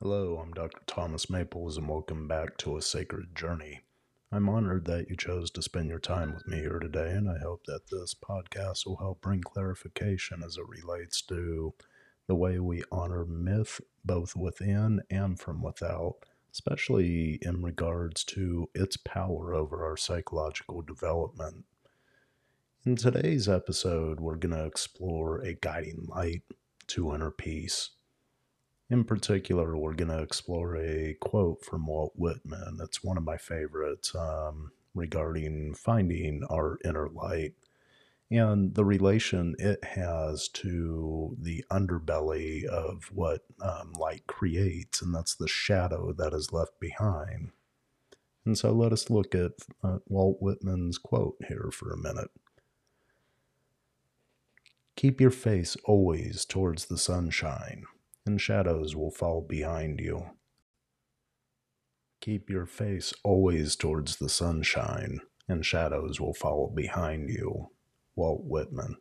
Hello, I'm Dr. Thomas Maples, and welcome back to A Sacred Journey. I'm honored that you chose to spend your time with me here today, and I hope that this podcast will help bring clarification as it relates to the way we honor myth both within and from without, especially in regards to its power over our psychological development. In today's episode, we're going to explore a guiding light to inner peace. In particular, we're going to explore a quote from Walt Whitman. It's one of my favorites um, regarding finding our inner light and the relation it has to the underbelly of what um, light creates, and that's the shadow that is left behind. And so let us look at uh, Walt Whitman's quote here for a minute. Keep your face always towards the sunshine and shadows will fall behind you. Keep your face always towards the sunshine, and shadows will follow behind you. Walt Whitman.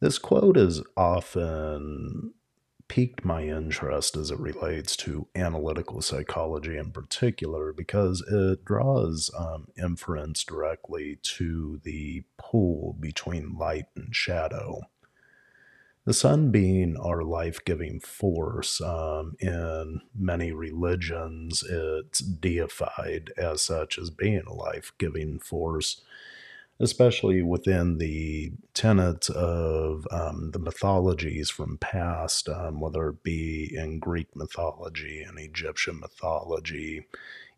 This quote has often piqued my interest as it relates to analytical psychology in particular because it draws um, inference directly to the pull between light and shadow the sun being our life giving force, um, in many religions, it's deified as such as being a life giving force, especially within the tenets of um, the mythologies from past, um, whether it be in Greek mythology and Egyptian mythology,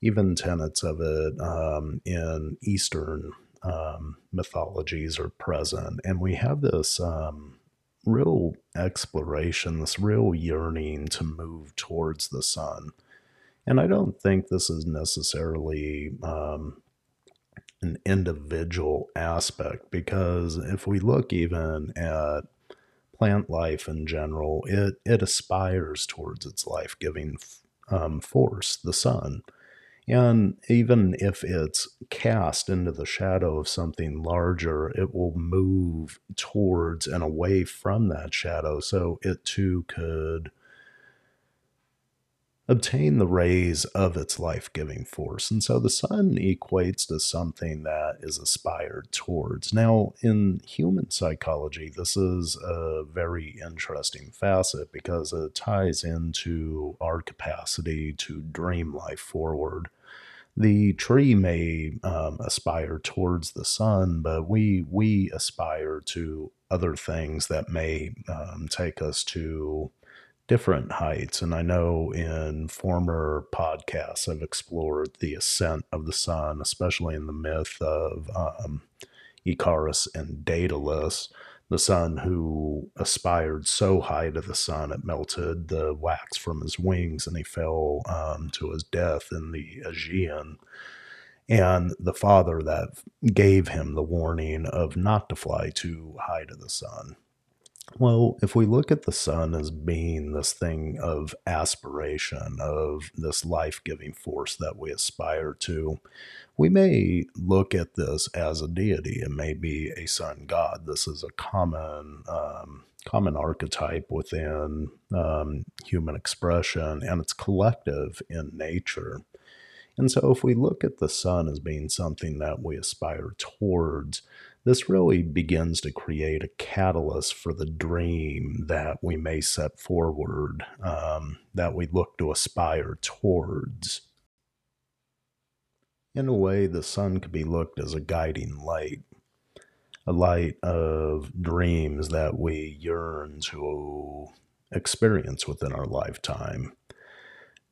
even tenets of it um, in Eastern um, mythologies are present. And we have this um, real exploration, this real yearning to move towards the sun. And I don't think this is necessarily um, an individual aspect because if we look even at plant life in general, it, it aspires towards its life giving um, force, the sun. And even if it's cast into the shadow of something larger, it will move towards and away from that shadow. So it too could obtain the rays of its life giving force. And so the sun equates to something that is aspired towards. Now, in human psychology, this is a very interesting facet because it ties into our capacity to dream life forward the tree may um, aspire towards the sun, but we we aspire to other things that may um, take us to different heights. And I know in former podcasts I've explored the ascent of the sun, especially in the myth of um, Icarus and Daedalus the son who aspired so high to the sun it melted the wax from his wings and he fell um, to his death in the Aegean. And the father that gave him the warning of not to fly too high to the sun. Well, if we look at the sun as being this thing of aspiration, of this life giving force that we aspire to, we may look at this as a deity. It may be a sun god. This is a common. Um, common archetype within um, human expression and it's collective in nature. And so, if we look at the sun as being something that we aspire towards, this really begins to create a catalyst for the dream that we may set forward, um, that we look to aspire towards. In a way, the sun could be looked as a guiding light, a light of dreams that we yearn to experience within our lifetime.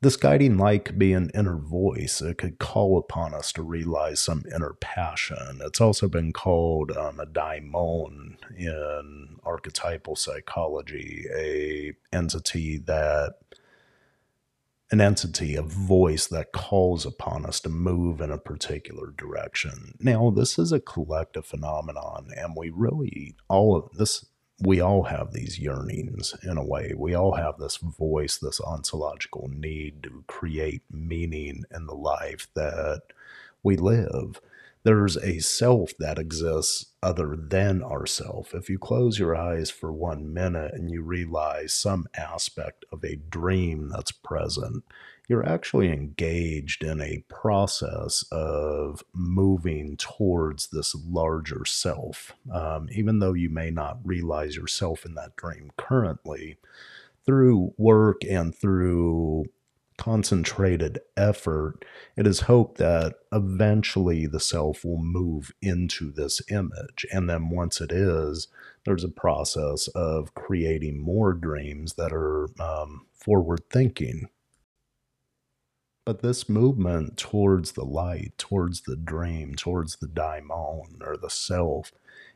This guiding light could be an inner voice. It could call upon us to realize some inner passion. It's also been called um, a daimon in archetypal psychology, a entity that an entity, a voice that calls upon us to move in a particular direction. Now, this is a collective phenomenon, and we really all of this we all have these yearnings in a way. We all have this voice, this ontological need to create meaning in the life that we live. There's a self that exists other than ourself. If you close your eyes for one minute and you realize some aspect of a dream that's present, you're actually engaged in a process of moving towards this larger self. Um, even though you may not realize yourself in that dream currently, through work and through concentrated effort, it is hoped that eventually the self will move into this image. And then once it is, there's a process of creating more dreams that are um, forward thinking. But this movement towards the light, towards the dream, towards the daimon or the self,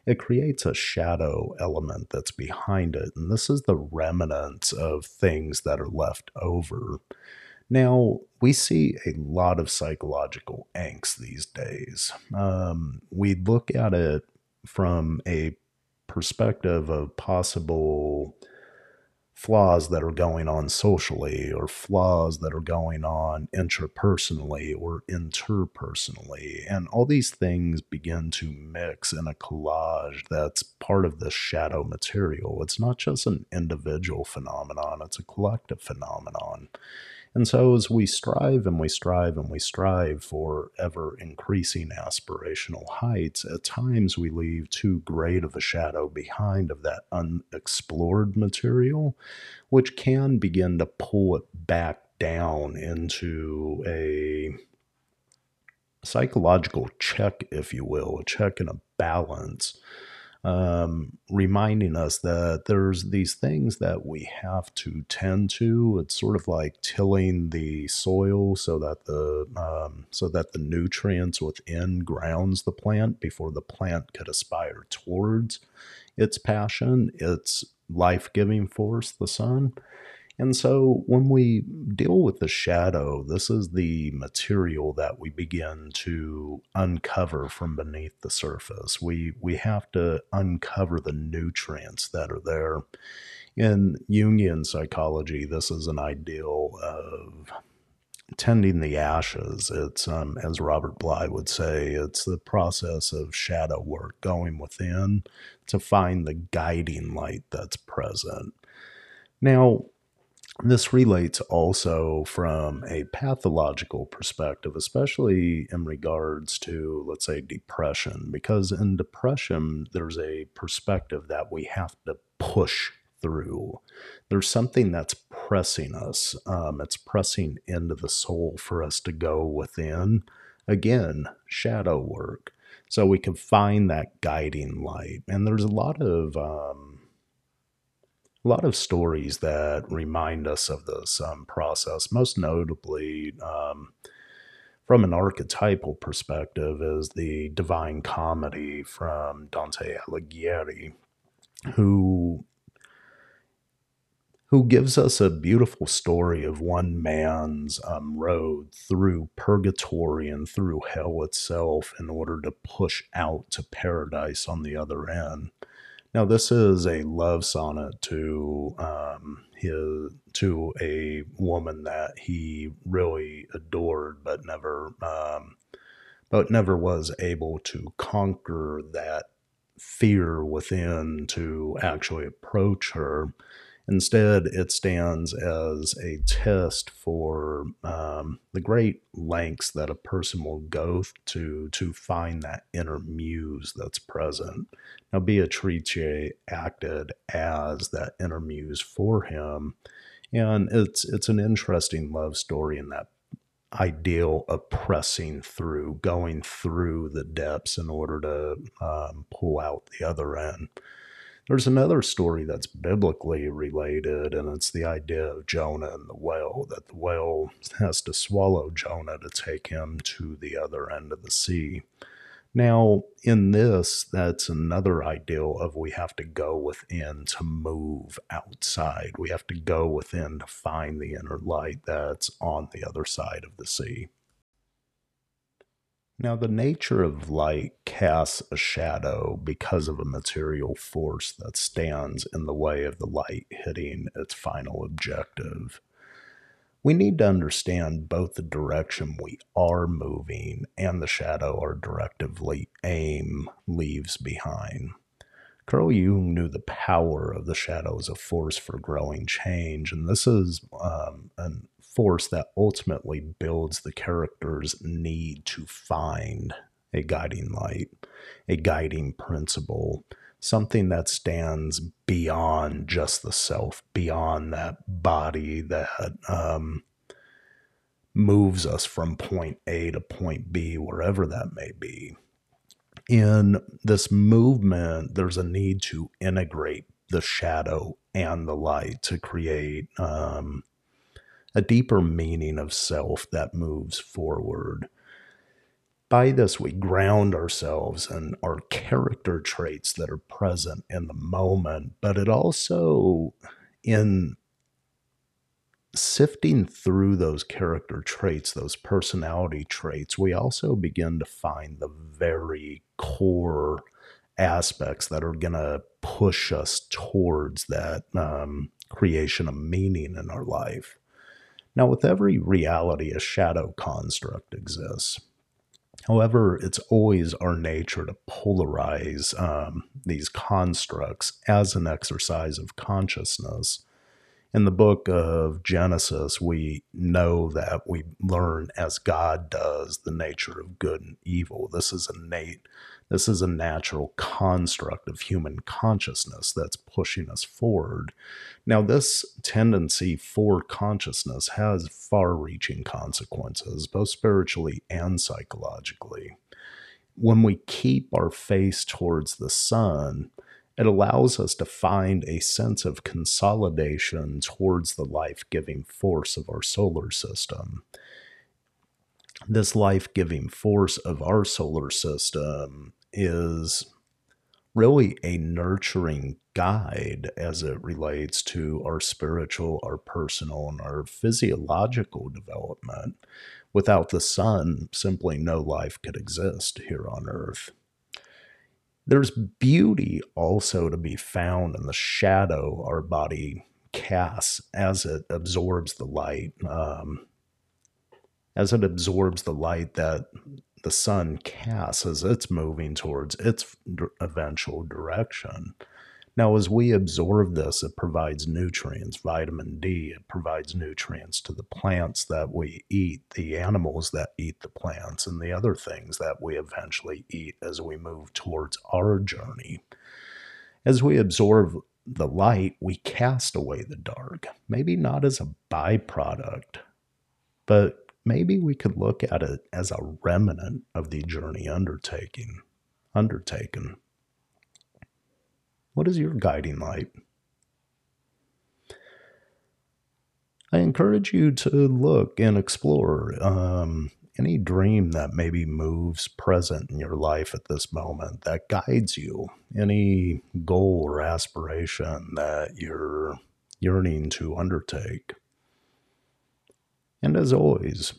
it creates a shadow element that's behind it. And this is the remnants of things that are left over. Now, we see a lot of psychological angst these days. Um, we look at it from a perspective of possible flaws that are going on socially or flaws that are going on intrapersonally or interpersonally. And all these things begin to mix in a collage that's part of the shadow material. It's not just an individual phenomenon, it's a collective phenomenon. And so, as we strive and we strive and we strive for ever increasing aspirational heights, at times we leave too great of a shadow behind of that unexplored material, which can begin to pull it back down into a psychological check, if you will, a check and a balance um, reminding us that there's these things that we have to tend to. It's sort of like tilling the soil so that the um, so that the nutrients within grounds the plant before the plant could aspire towards its passion, its life giving force, the sun. And so when we deal with the shadow, this is the material that we begin to uncover from beneath the surface. We we have to uncover the nutrients that are there. In Jungian psychology, this is an ideal of tending the ashes. It's, um, as Robert Bly would say, it's the process of shadow work, going within to find the guiding light that's present. Now, this relates also from a pathological perspective, especially in regards to, let's say, depression, because in depression, there's a perspective that we have to push through. There's something that's pressing us, um, it's pressing into the soul for us to go within. Again, shadow work. So we can find that guiding light. And there's a lot of, um, a lot of stories that remind us of this um, process, most notably um, from an archetypal perspective, is the Divine Comedy from Dante Alighieri, who who gives us a beautiful story of one man's um, road through purgatory and through hell itself in order to push out to paradise on the other end. Now, this is a love sonnet to um, his to a woman that he really adored, but never, um, but never was able to conquer that fear within to actually approach her. Instead, it stands as a test for um, the great lengths that a person will go to to find that inner muse that's present. Now, Beatrice acted as that inner muse for him, and it's it's an interesting love story in that ideal of pressing through, going through the depths in order to um, pull out the other end. There's another story that's biblically related, and it's the idea of Jonah and the whale, that the whale has to swallow Jonah to take him to the other end of the sea. Now, in this, that's another ideal of we have to go within to move outside. We have to go within to find the inner light that's on the other side of the sea. Now, the nature of light casts a shadow because of a material force that stands in the way of the light hitting its final objective. we need to understand both the direction we are moving and the shadow our directively aim leaves behind. Carl Jung knew the power of the shadow as a force for growing change, and this is um, a force that ultimately builds the character's need to find a guiding light, a guiding principle, something that stands beyond just the self, beyond that body that um, moves us from point A to point B, wherever that may be. In this movement, there's a need to integrate the shadow and the light to create um, a deeper meaning of self that moves forward. By this, we ground ourselves in our character traits that are present in the moment, but it also, in sifting through those character traits, those personality traits, we also begin to find the very core aspects that are going to push us towards that um, creation of meaning in our life. Now, with every reality, a shadow construct exists. However, it's always our nature to polarize um, these constructs as an exercise of consciousness in the book of Genesis, we know that we learn as God does the nature of good and evil. This is innate. This is a natural construct of human consciousness that's pushing us forward. Now, this tendency for consciousness has far reaching consequences, both spiritually and psychologically. When we keep our face towards the sun, it allows us to find a sense of consolidation towards the life giving force of our solar system. This life giving force of our solar system is really a nurturing guide as it relates to our spiritual, our personal, and our physiological development. Without the sun, simply no life could exist here on Earth. There's beauty also to be found in the shadow our body casts as it absorbs the light, um, as it absorbs the light that the sun casts as it's moving towards its eventual direction. Now, as we absorb this, it provides nutrients, vitamin D. It provides nutrients to the plants that we eat, the animals that eat the plants, and the other things that we eventually eat as we move towards our journey. As we absorb the light, we cast away the dark. Maybe not as a byproduct, but maybe we could look at it as a remnant of the journey undertaking, undertaken. What is your guiding light? I encourage you to look and explore um, any dream that maybe moves present in your life at this moment that guides you, any goal or aspiration that you're yearning to undertake. And as always,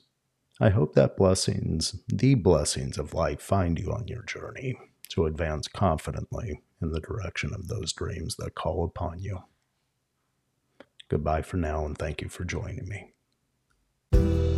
I hope that blessings, the blessings of life, find you on your journey to advance confidently in the direction of those dreams that call upon you. Goodbye for now, and thank you for joining me.